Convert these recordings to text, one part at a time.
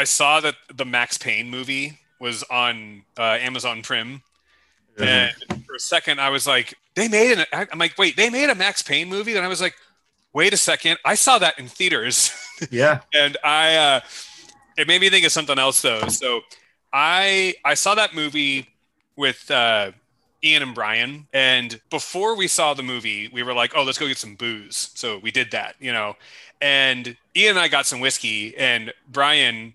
I saw that the Max Payne movie was on uh, Amazon Prime, and for a second I was like, they made an. I'm like, wait, they made a Max Payne movie, and I was like, wait a second, I saw that in theaters, Yeah. and I. Uh, it made me think of something else though. So I I saw that movie with uh, Ian and Brian, and before we saw the movie, we were like, oh, let's go get some booze. So we did that, you know. And Ian and I got some whiskey, and Brian,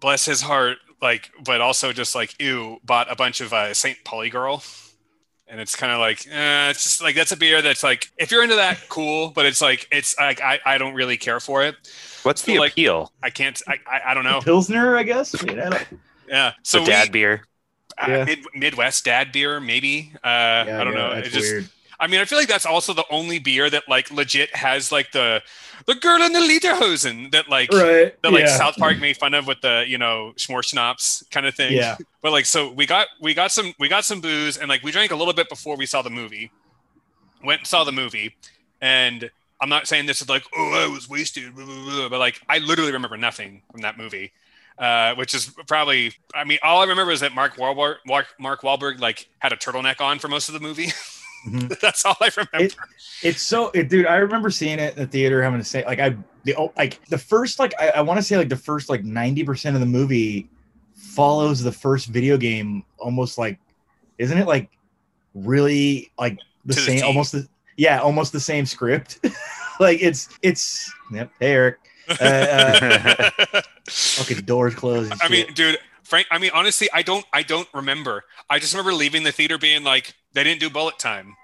bless his heart, like, but also just like, ew, bought a bunch of uh, St. Pauli Girl. And it's kind of like, eh, it's just like that's a beer that's like, if you're into that, cool. But it's like, it's like I, I don't really care for it. What's the So, like, appeal? I can't, I, I, I don't know. Pilsner, I guess. I mean, I don't- Yeah. So So dad we, beer. uh, Yeah. Mid, Midwest dad beer, maybe. Uh, yeah, I don't yeah, know. It's just, weird. I mean, I feel like that's also the only beer that like legit has like the the girl in the lederhosen that like Right. that like yeah. South Park made fun of with the you know schnorr kind of thing. Yeah. But like, so we got we got some we got some booze and like we drank a little bit before we saw the movie. Went and saw the movie, and I'm not saying this is like oh I was wasted, blah, blah, blah, but like I literally remember nothing from that movie. Uh, which is probably, I mean, all I remember is that Mark Wahlberg, Mark, Mark Wahlberg, like had a turtleneck on for most of the movie. Mhm. That's all I remember. It- It's so, it, dude. I remember seeing it in the theater. Having to say, like, I the oh, like the first, like, I, I want to say, like, the first, like, ninety percent of the movie follows the first video game, almost like, isn't it like really like the To same, T. almost the yeah, almost the same script. like, it's it's yep. Hey, Eric. Uh, uh, fucking doors closed. and I mean, dude, Frank. I mean, honestly, I don't. I don't remember. I just remember leaving the theater being like, they didn't do bullet time,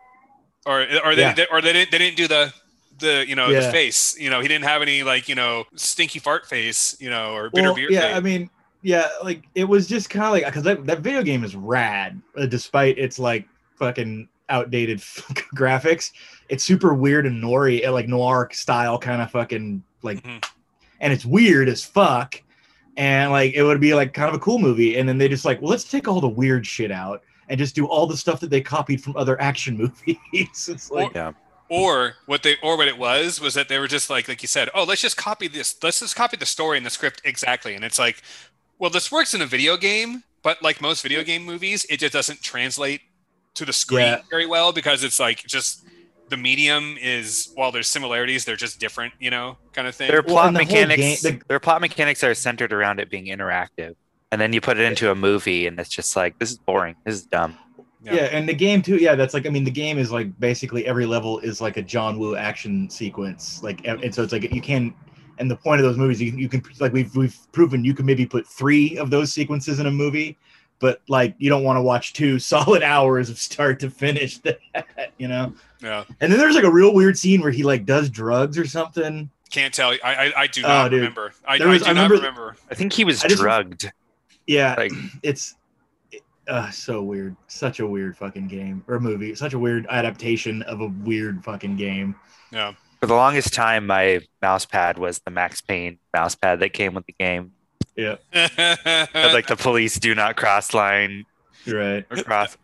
or or they, Yeah. they- or they didn't they didn't do the the you know the face. You know, he didn't have any like you know stinky fart face. You know, or bitter well, beer. yeah, face. I mean, yeah, like it was just kind of like because that, that video game is rad, uh, despite its like fucking outdated graphics. It's super weird and nori, like noir style kind of fucking like, Mhm. and it's weird as fuck. And like it would be like kind of a cool movie, and then they just like, well, let's take all the weird shit out and just do all the stuff that they copied from other action movies. it's like, yeah. or what they or what it was was that they were just like like you said oh let's just copy this let's just copy the story and the script exactly and it's like well this works in a video game but like most video game movies it just doesn't translate to the screen Yeah. very well because it's like just the medium is while there's similarities they're just different you know kind of thing Their plot and the mechanics. game- the- their plot mechanics are centered around it being interactive, and then you put it into a movie, and it's just like this is boring. This is dumb. Yeah. Yeah. and the game too. Yeah, that's like I mean, the game is like basically every level is like a John Woo action sequence. Like, and and so it's like you can. And the point of those movies, you, you can like we've we've proven you can maybe put three of those sequences in a movie, but like you don't want to watch two solid hours of start to finish. That you know. yeah And then there's like a real weird scene where he like does drugs or something. can't tell i i, I do Oh, not dude. remember i, There I do I not remember- remember I think he was just- drugged. Yeah, Like it's uh, so weird. Such a weird fucking game or movie. Such a weird adaptation of a weird fucking game. yeah for the longest time, my mouse pad was the Max Payne mouse pad that came with the game. Yeah, like the police do not cross line right. or cross.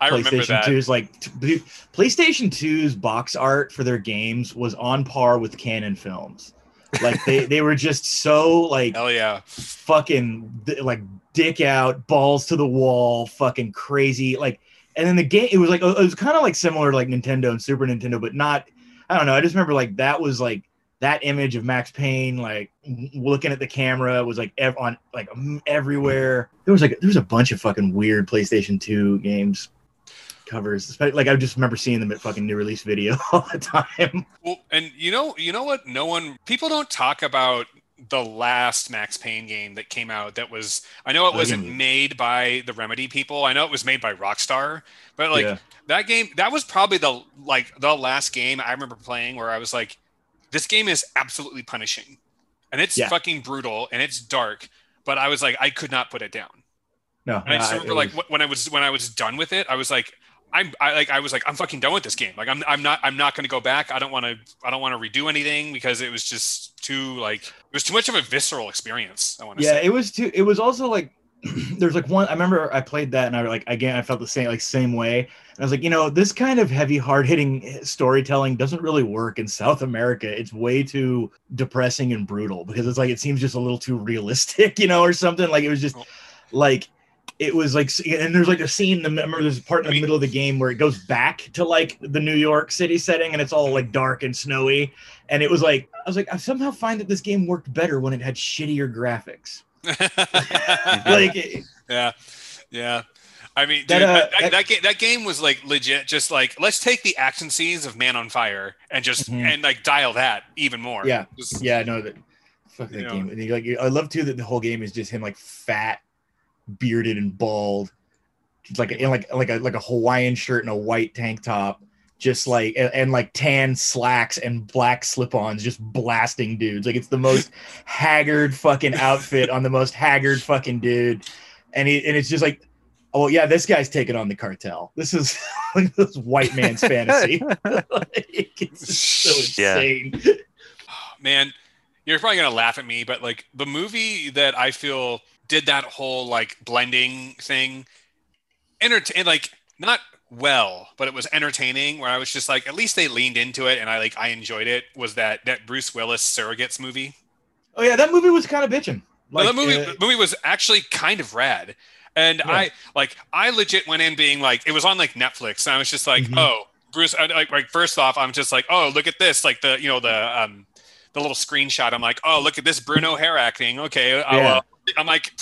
I remember PlayStation that 2's like t- PlayStation 2's box art for their games was on par with Cannon films. Like they they were just so like hell yeah fucking like dick out, balls to the wall, fucking crazy. Like, and then the game, it was like, it was kind of like similar to like Nintendo and Super Nintendo, but not, I don't know. I just remember like that was like that image of Max Payne, like looking at the camera was like ev- on like everywhere. There was like, there was a bunch of fucking weird PlayStation 2 games covers. Like, I just remember seeing them at fucking new release video all the time. Well, and you know, you know what? No one, people don't talk about the last Max Payne game that came out. That was, I know it Oh, wasn't yeah. made by the Remedy people. I know it was made by Rockstar, but like yeah. that game, that was probably the like the last game I remember playing where I was like, this game is absolutely punishing, and it's Yeah. fucking brutal and it's dark. But I was like, I could not put it down. No, And I just remember it like was- when I was when I was done with it, I was like, I'm I like I was like I'm fucking done with this game. Like I'm I'm not I'm not going to go back. I don't want to I don't want to redo anything because it was just too like it was too much of a visceral experience. I want to yeah say. it was too it was also like there's like one. I remember I played that, and I like again I felt the same like same way. And I was like, you know, this kind of heavy, hard hitting storytelling doesn't really work in South America. It's way too depressing and brutal because it's like it seems just a little too realistic, you know, or something. Like it was just like it was like and there's like a scene I remember there's a part in the middle of the game where it goes back to like the New York City setting and it's all like dark and snowy and it was like I was like I somehow find that this game worked better when it had shittier graphics like it, yeah yeah I mean, dude, That, uh, that, that, that- that, game, that game was like legit. Just like let's take the action scenes of Man on Fire and just Mhm. and like dial that even more. Yeah. Just- yeah no that fuck that You know. game and like I love too that the whole game is just him like fat bearded and bald Just like in like like a like a Hawaiian shirt and a white tank top just like and, and like tan slacks and black slip-ons just blasting dudes. Like it's the most haggard fucking outfit on the most haggard fucking dude. And he and it's just like oh yeah this guy's taking on the cartel. This is like this white man's fantasy. Like, it's just so Yeah. insane. Man, you're probably gonna laugh at me, but like the movie that I feel did that whole like blending thing, entertain like not well, but it was entertaining. Where I was just like, at least they leaned into it, and I like I enjoyed it. Was that that Bruce Willis Surrogates movie? Oh yeah, that movie was kind of bitching. Like, the movie uh, movie was actually kind of rad. And Yeah. I like I legit went in being like it was on like Netflix and I was just like, Mhm. "Oh, Bruce I, like like first off, I'm just like, "Oh, look at this." Like the, you know, the um the little screenshot. I'm like, "Oh, look at this Bruno hair acting." Okay. uh, Yeah. I'm like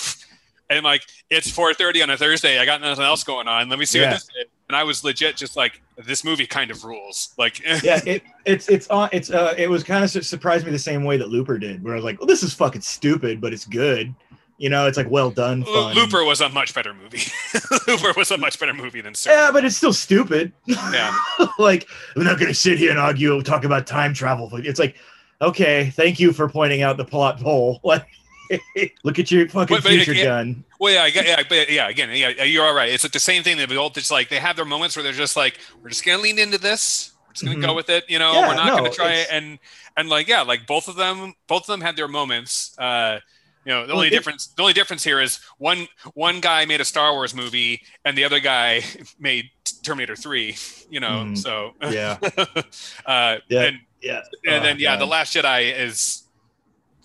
and I'm like, "It's 4:30 on a Thursday. I got nothing else going on. Let me see Yeah. what this is." And I was legit just like, "This movie kind of rules." Like yeah, it, it's it's on it's uh it was kind of surprised me the same way that Looper did, where I was like, well, this is fucking stupid, but it's good. You know, it's like well done, fun. Looper was a much better movie. Looper was a much better movie than Sir. Yeah, but it's still stupid. Yeah. like I'm not gonna sit here and argue talk about time travel. It's like, okay, thank you for pointing out the plot hole. Like, look at your fucking But- but future again- gun. Well, yeah, yeah, but yeah, again, yeah, you're all right. It's like the same thing. They both just like they have their moments where they're just like, we're just gonna lean into this. We're just gonna Mhm. go with it. You know, Yeah, we're not no, gonna try it. And and like yeah, like both of them, both of them had their moments. Uh, you know, the Well, only it- difference, the only difference here is one one guy made a Star Wars movie and the other guy made Terminator Three. You know, Mhm. so Yeah, uh, Yeah. and yeah. and Oh, then yeah, God. the Last Jedi is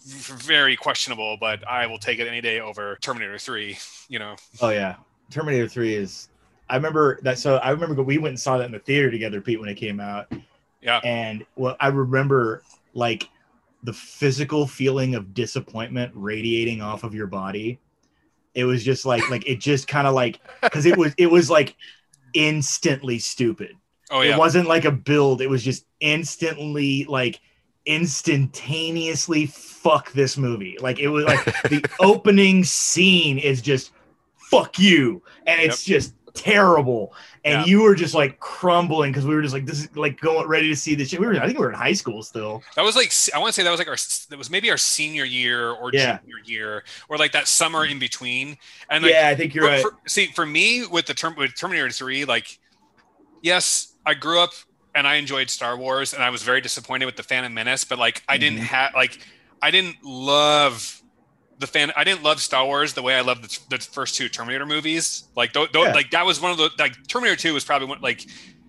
very questionable, but I will take it any day over Terminator Three. You know. Oh yeah, Terminator Three is. I remember that. So I remember we went and saw that in the theater together, Pete, when it came out. Yeah. And well, I remember like the physical feeling of disappointment radiating off of your body. It was just like like it just kind of like because it was it was like instantly stupid. Oh yeah. It wasn't like a build. It was just instantly like instantaneously fuck this movie. Like it was like the opening scene is just fuck you, and it's just terrible. And Yeah. you were just like crumbling because we were just like this is like going ready to see this shit. We were I think we were in high school still. That was like I want to say that was like our that was maybe our senior year or Yeah. junior year or like that summer in between. And like yeah, I think you're for, right. for- see for me with the term with Terminator 3 like yes, I grew up and I enjoyed Star Wars and I was very disappointed with the Phantom Menace, but like I didn't Mhm. have like I didn't love the fan I didn't love Star Wars the way I loved the, the first two Terminator movies. Like th- th- Yeah. like that was one of the like Terminator 2 was probably one like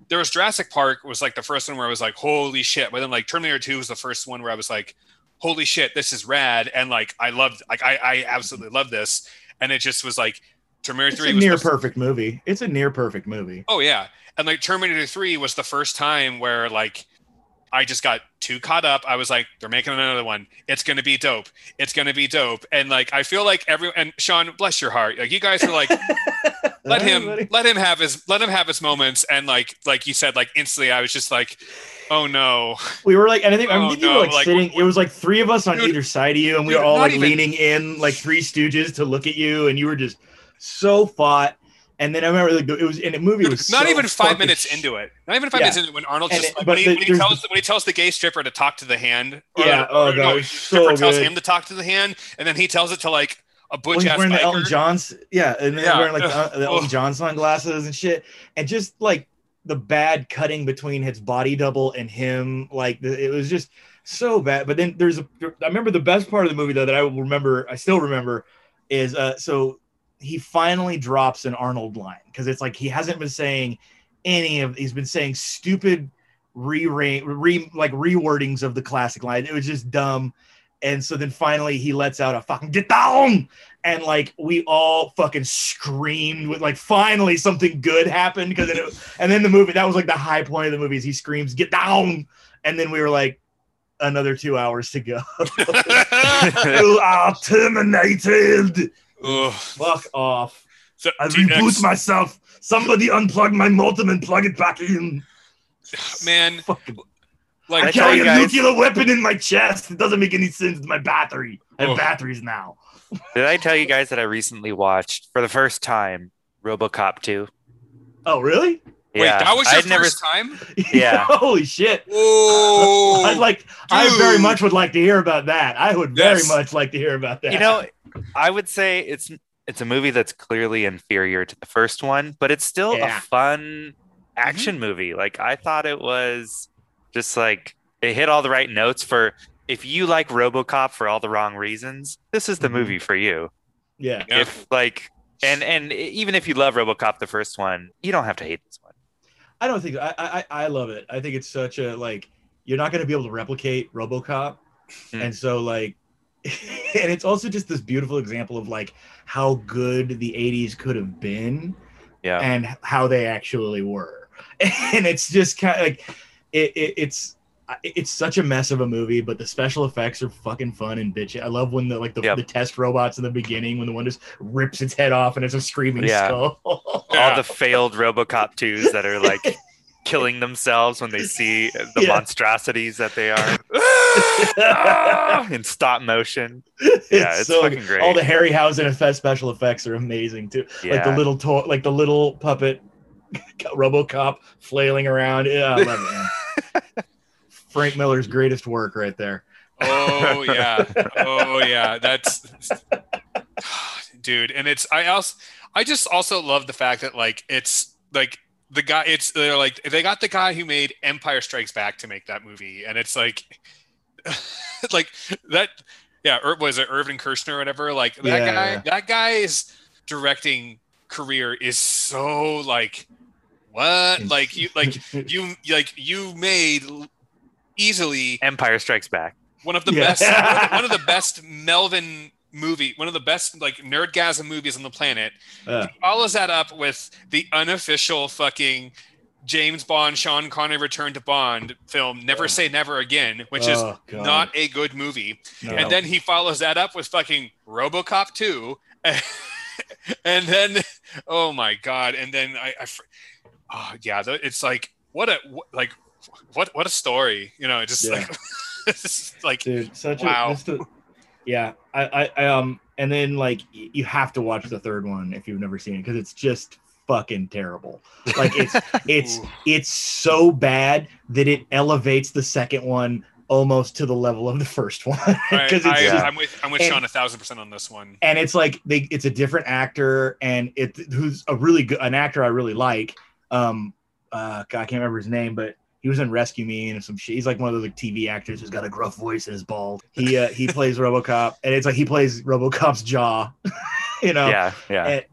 there was Jurassic Park was like the first one where I was like, holy shit. But then like Terminator 2 was the first one where I was like, holy shit, this is rad. And like I loved like I, I absolutely love this. And it just was like Terminator It's 3 a near perfect movie. It's a near perfect movie. Oh yeah. And like Terminator 3 was the first time where like I just got too caught up. I was like, they're making another one. It's gonna be dope. It's gonna be dope. And like I feel like every and Sean, bless your heart. Like you guys were like, let him let him have his let him have his moments. And like like you said, like instantly I was just like, oh no. We were like, and I think, I Oh, think no, were like, like, sitting. It was like three of us on Dude, either side of you, and we dude, were all like even- leaning in like three stooges to look at you, and you were just so fought. And then I remember like it was, in a movie was not so even five minutes sh- into it. Not even five Yeah. minutes into it when Arnold just it- like, when, he, the- when, he tells when he tells the gay stripper to talk to the hand. or- Yeah, oh, or God, no, it stripper so tells good. him to talk to the hand, and then he tells it to like a Well, butch he's ass wearing the Elton. John's, yeah, and then Yeah. wearing like the, the Elton John sunglasses and shit, and just like the bad cutting between his body double and him, like the, it was just so bad. But then there's a, I remember the best part of the movie though that I will remember, I still remember, is uh, so he finally drops an Arnold line because it's like he hasn't been saying any of he's been saying stupid re re like rewordings of the classic line. It was just dumb. And so then finally he lets out a fucking get down. And like we all fucking screamed with like finally something good happened because then it, and then the movie that was like the high point of the movie is he screams get down and then we were like another two hours to go. you are terminated. Ugh. Fuck off. So, I T- reboot next- myself. Somebody unplug my modem and plug it back in. man, Fucking, like I I carry a guys- nuclear weapon in my chest. It doesn't make any sense. It's my battery. I have Oh. batteries now. Did I tell you guys that I recently watched for the first time RoboCop 2? Oh, really? wait, that was your I'd never first time? Yeah. Holy shit. Oh, I'd like. I very much would like to hear about that. I would very much like to hear about that. You know, I would say it's it's a movie that's clearly inferior to the first one, but it's still Yeah. a fun action movie. Like I thought it was just like it hit all the right notes for if you like RoboCop for all the wrong reasons, this is the Mhm. movie for you. Yeah. Yeah. If like and and even if you love RoboCop the first one, you don't have to hate this one. I don't think I, I I love it. I think it's such a like you're not going to be able to replicate RoboCop, Hmm. and so like, and it's also just this beautiful example of like how good the '80s could have been Yeah. and how they actually were, and it's just kind of like it, it it's. It's such a mess of a movie, but the special effects are fucking fun and bitchy. I love when the like the, Yep. the test robots in the beginning when the one just rips its head off and it's a screaming Yeah. skull. All the failed RoboCop 2s that are like killing themselves when they see the Yeah. monstrosities that they are Ah, in stop motion. Yeah, it's fucking great. All the Harryhausen effect special effects are amazing too. Like the little to- like the little puppet RoboCop flailing around. Yeah, I love it. Man. Frank Miller's greatest work right there. Oh yeah. Oh yeah. That's dude. And it's I also I just also love the fact that like it's like the guy it's they're like they got the guy who made Empire Strikes Back to make that movie. And it's like like that yeah, Ir- was it Irvin Kershner or whatever? Like that Yeah, guy yeah. that guy's directing career is so like what? Like you like you like you made easily Empire Strikes Back. one of the Yeah. best one of the best Melvin movie, one of the best like nerdgasm movies on the planet. Uh, Follows that up with the unofficial fucking James Bond, Sean Connery Return to Bond film, Never. Say Never Again, which is oh, not a good movie. No. And then he follows that up with fucking RoboCop 2. and then oh my god, and then I, I oh yeah, it's like what a what, like what what a story, you know, just Yeah. like just like dude such Wow. a a, yeah I, I I um and then like you have to watch the third one if you've never seen it because it's just fucking terrible like it's it's it's so bad that it elevates the second one almost to the level of the first one I, because it's I, just I'm with I'm with and- Sean a thousand percent on this one. and it's like they it's a different actor and it who's a really good an actor I really like. Um uh God, I can't remember his name, but he was in Rescue Me and some shit. He's like one of those like TV actors who's got a gruff voice and is bald. He uh, he plays RoboCop and it's like he plays RoboCop's jaw. you know, yeah, yeah. and,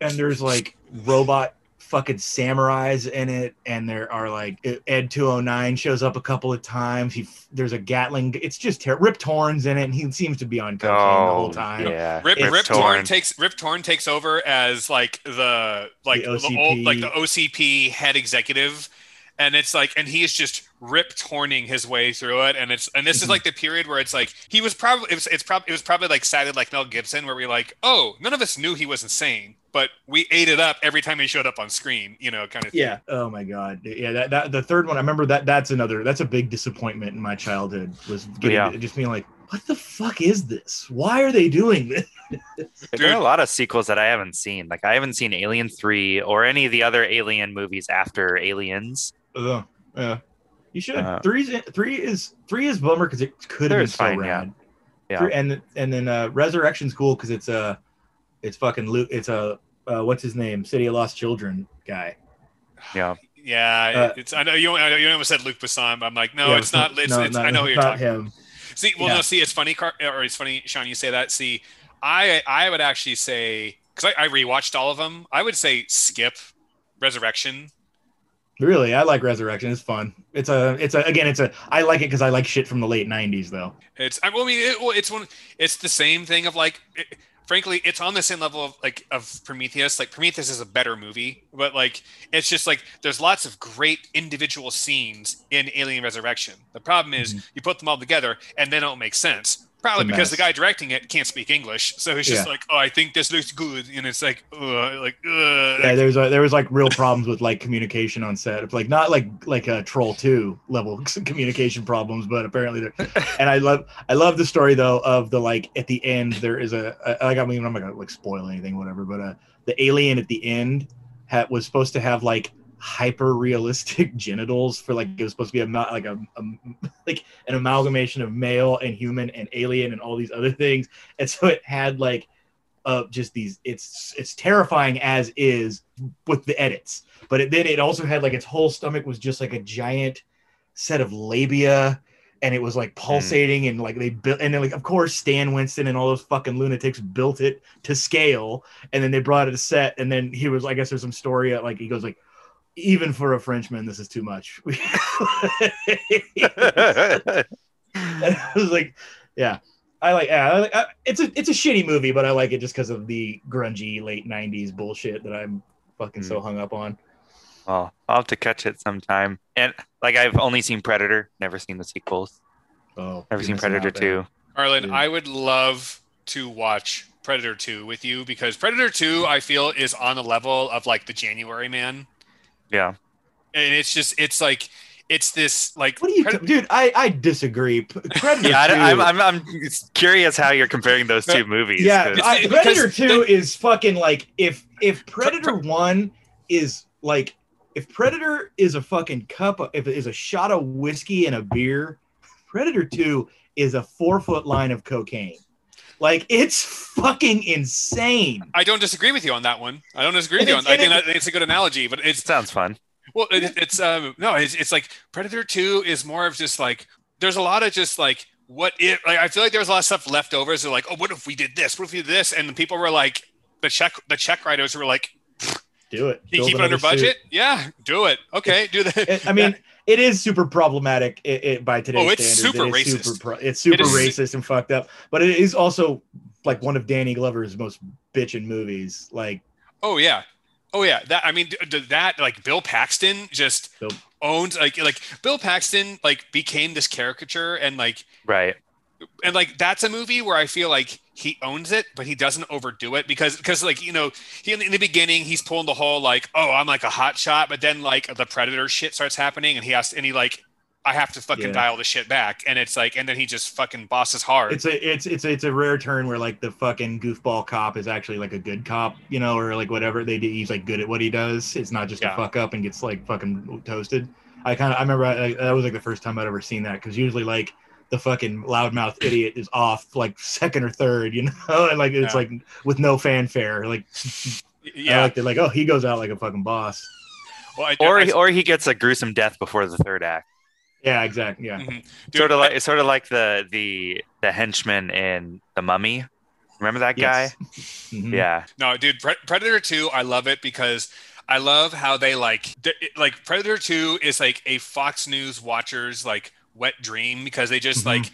and there's like robot fucking samurais in it and there are like ed 209 shows up a couple of times he there's a gatling it's just ter- rip torn's in it and he seems to be on cocaine the whole Oh, time yeah. Rip, It's Rip Torn torn. takes Rip Torn takes over as like the like The the, old like the OCP head executive, and it's like and he is just Rip Torning his way through it, and it's and this is Mhm. like the period where it's like he was probably it was it's probably it was probably like sided like Mel Gibson where we like oh none of us knew he was insane, but we ate it up every time he showed up on screen, you know, kind of thing. Yeah. Oh my god. Yeah. That, that the third one. I remember that. That's another. That's a big disappointment in my childhood. Was getting Yeah. just being like, what the fuck is this? Why are they doing this? There are a lot of sequels that I haven't seen. Like I haven't seen Alien 3 or any of the other Alien movies after Aliens. Ugh. yeah. You should. Uh, Three's three is three is bummer because it could have been so fine, yeah. rad. Yeah. Three- and and then uh, Resurrection's cool because it's a, it's fucking Luke. It's a uh, what's his name? City of Lost Children guy. Yeah. Yeah, Uh, it's I know you I know you almost said Luc Besson. but I'm like no, Yeah, it's not. It's, no, it's, not- I know who you're talking. him. See, well, Yeah. no, see, it's funny, Car- or it's funny, Sean, you say that. See, I I would actually say because I, I rewatched all of them. I would say skip Resurrection. Really, I like Resurrection. It's fun. It's a, it's a, again, it's a. I like it because I like shit from the late '90s, though. It's I mean it, well, it's one. It's the same thing of like. It, frankly, it's on the same level of like of Prometheus. Like Prometheus is a better movie, but like it's just like there's lots of great individual scenes in Alien Resurrection. The problem is Mhm. you put them all together and they don't make sense. Probably a because the guy directing it can't speak English, so he's just Yeah. like, "Oh, I think this looks good," and it's like, "Ugh," like, Ugh. Yeah, there was a, there was like real problems with like communication on set. It's like not like like a Troll Two level communication problems, but apparently there. And I love I love the story though of the like at the end there is a I, I mean I'm not gonna like spoil anything whatever, but uh the alien at the end had was supposed to have like hyper realistic genitals for like it was supposed to be a like a, a like an amalgamation of male and human and alien and all these other things, and so it had like uh, just these it's it's terrifying as is with the edits. But it, then it also had like its whole stomach was just like a giant set of labia and it was like pulsating and like they built and then like of course stan winston and all those fucking lunatics built it to scale. And then they brought it to set and then he was i guess there's some story like he goes like even for a frenchman this is too much I was like, yeah, I like, yeah, I like I, it's a it's a shitty movie, but I like it just because of the grungy late '90s bullshit that I'm fucking so mm. hung up on. well, I'll have to catch it sometime. And like I've only seen Predator, never seen the sequels. Oh, Never you're seen Predator 2. Arlen, Dude. I would love to watch Predator 2 with you because Predator 2, I feel, is on the level of like the January Man. Yeah. And it's just, it's like, it's this like, What do you, Pred- dude? I I disagree. Predator Yeah, I, I'm, I'm, I'm curious how you're comparing those two movies. yeah I, Predator Two the- is fucking like if if Predator One is like if Predator is a fucking cup of, if it is a shot of whiskey and a beer, Predator Two is a four foot line of cocaine. Like it's fucking insane. I don't disagree with you on that one. I don't disagree with you on I think and that, it's a good analogy, but it sounds fun. well, it, it's, um, no, it's, it's like Predator 2 is more of just like, there's a lot of just like, what if, like, I feel like there was a lot of stuff left over. So like, oh, what if we did this? What if we did this? And the people were like, the check, the check writers were like, Do it. you Build keep it under another suit. budget? Yeah, do it. Okay, do that. I mean, it is super problematic it, it, by today's Oh, it's standards. super It is racist. Super pro, it's super It is- racist and fucked up. But it is also like one of Danny Glover's most bitchin' movies. Like Oh yeah, oh yeah. That I mean, d- d- that like Bill Paxton just Bill- owns like like Bill Paxton like became this caricature and like Right. and like that's a movie where I feel like he owns it, but he doesn't overdo it because because like you know he in the, in the beginning he's pulling the whole like oh I'm like a hot shot, but then like the predator shit starts happening and he has to, and he like I have to fucking Yeah. dial the shit back and it's like and then he just fucking bosses hard. it's a it's it's it's a rare turn where like the fucking goofball cop is actually like a good cop, you know, or like whatever they do. He's like good at what he does. It's not just Yeah. a fuck up and gets like fucking toasted. I kind of I remember I, that was like the first time I'd ever seen that because usually like the fucking loudmouth idiot is off like second or third, you know, and like it's Yeah. like with no fanfare. Like I yeah. liked it. Like oh, he goes out like a fucking boss. Well, I, Or I- he, or he gets a gruesome death before the third act. Yeah, exactly. Yeah. Mhm. Dude, sort of I- like sort of like the the the henchman in the Mummy. Remember that guy? Yes. Mhm. Yeah. No, dude, Pre- Predator 2, I love it because I love how they like th- like Predator 2 is like a Fox News watcher's like wet dream because they just Mhm. like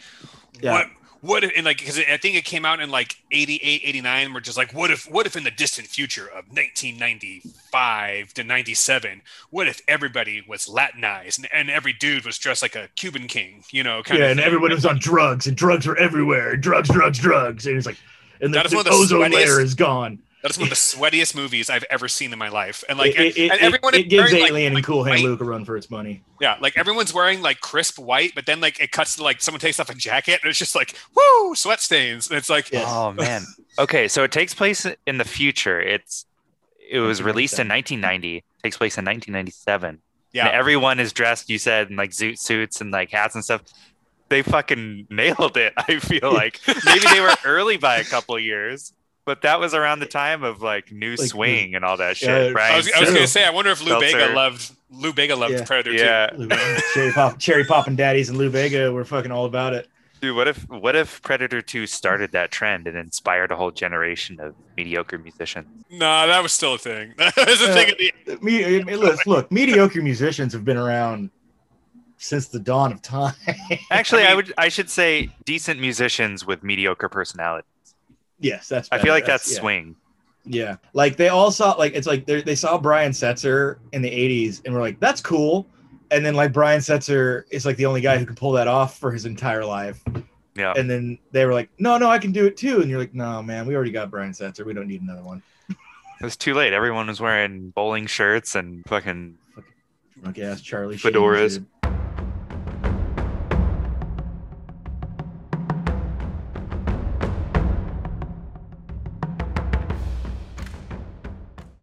Yeah. what what if and like because I think it came out in like 88 89 we're just like what if what if in the distant future of 1995 to 97 what if everybody was latinized and, and every dude was dressed like a cuban king you know kind yeah, of and thing. everybody was on drugs, and drugs were everywhere. Drugs, drugs, drugs. And it's like, and the, That is the one of the ozone sweatiest- layer is gone. That's one of the sweatiest movies I've ever seen in my life. And like, it, it, and it- everyone it is gives wearing, like- Alien like and Cool Hand Luke a run for its money. Yeah, like everyone's wearing like crisp white, but then like it cuts to like someone takes off a jacket and it's just like woo sweat stains. And it's like Yes. Oh man. Okay, so it takes place in the future. It's it was released in 1990. Takes place in 1997. yeah, And everyone is dressed. You said in like zoot suits and like hats and stuff. They fucking nailed it. I feel like maybe they were early by a couple of years, but that was around the time of like new Like, swing and all that shit. yeah, Brian I was, I was so- gonna say I wonder if Lou Seltzer. Bega loved Lou Bega loved Yeah. Predator yeah, Lou- Cherry Pop, Cherry Poppin' Daddies and Lou Bega were fucking all about it. Dude, what if what if Predator 2 started that trend and inspired a whole generation of mediocre musicians? Nah, that was still a thing. That was a thing. Uh, the, Me, I look, look, mediocre musicians have been around since the dawn of time. Actually, I I, would I should say decent musicians with mediocre personality. Yes, that's. I feel like that's, yeah. swing. Yeah, like they all saw like it's like they they saw Brian Setzer in the '80s and were like, "That's cool," and then like Brian Setzer is like the only guy who can pull that off for his entire life, Yeah. and then they were like, "No, no, I can do it too," and you're like, "No, man, we already got Brian Setzer. We don't need another one." It was too late. Everyone was wearing bowling shirts and fucking fucking Drunk ass Charlie Fedoras. shit.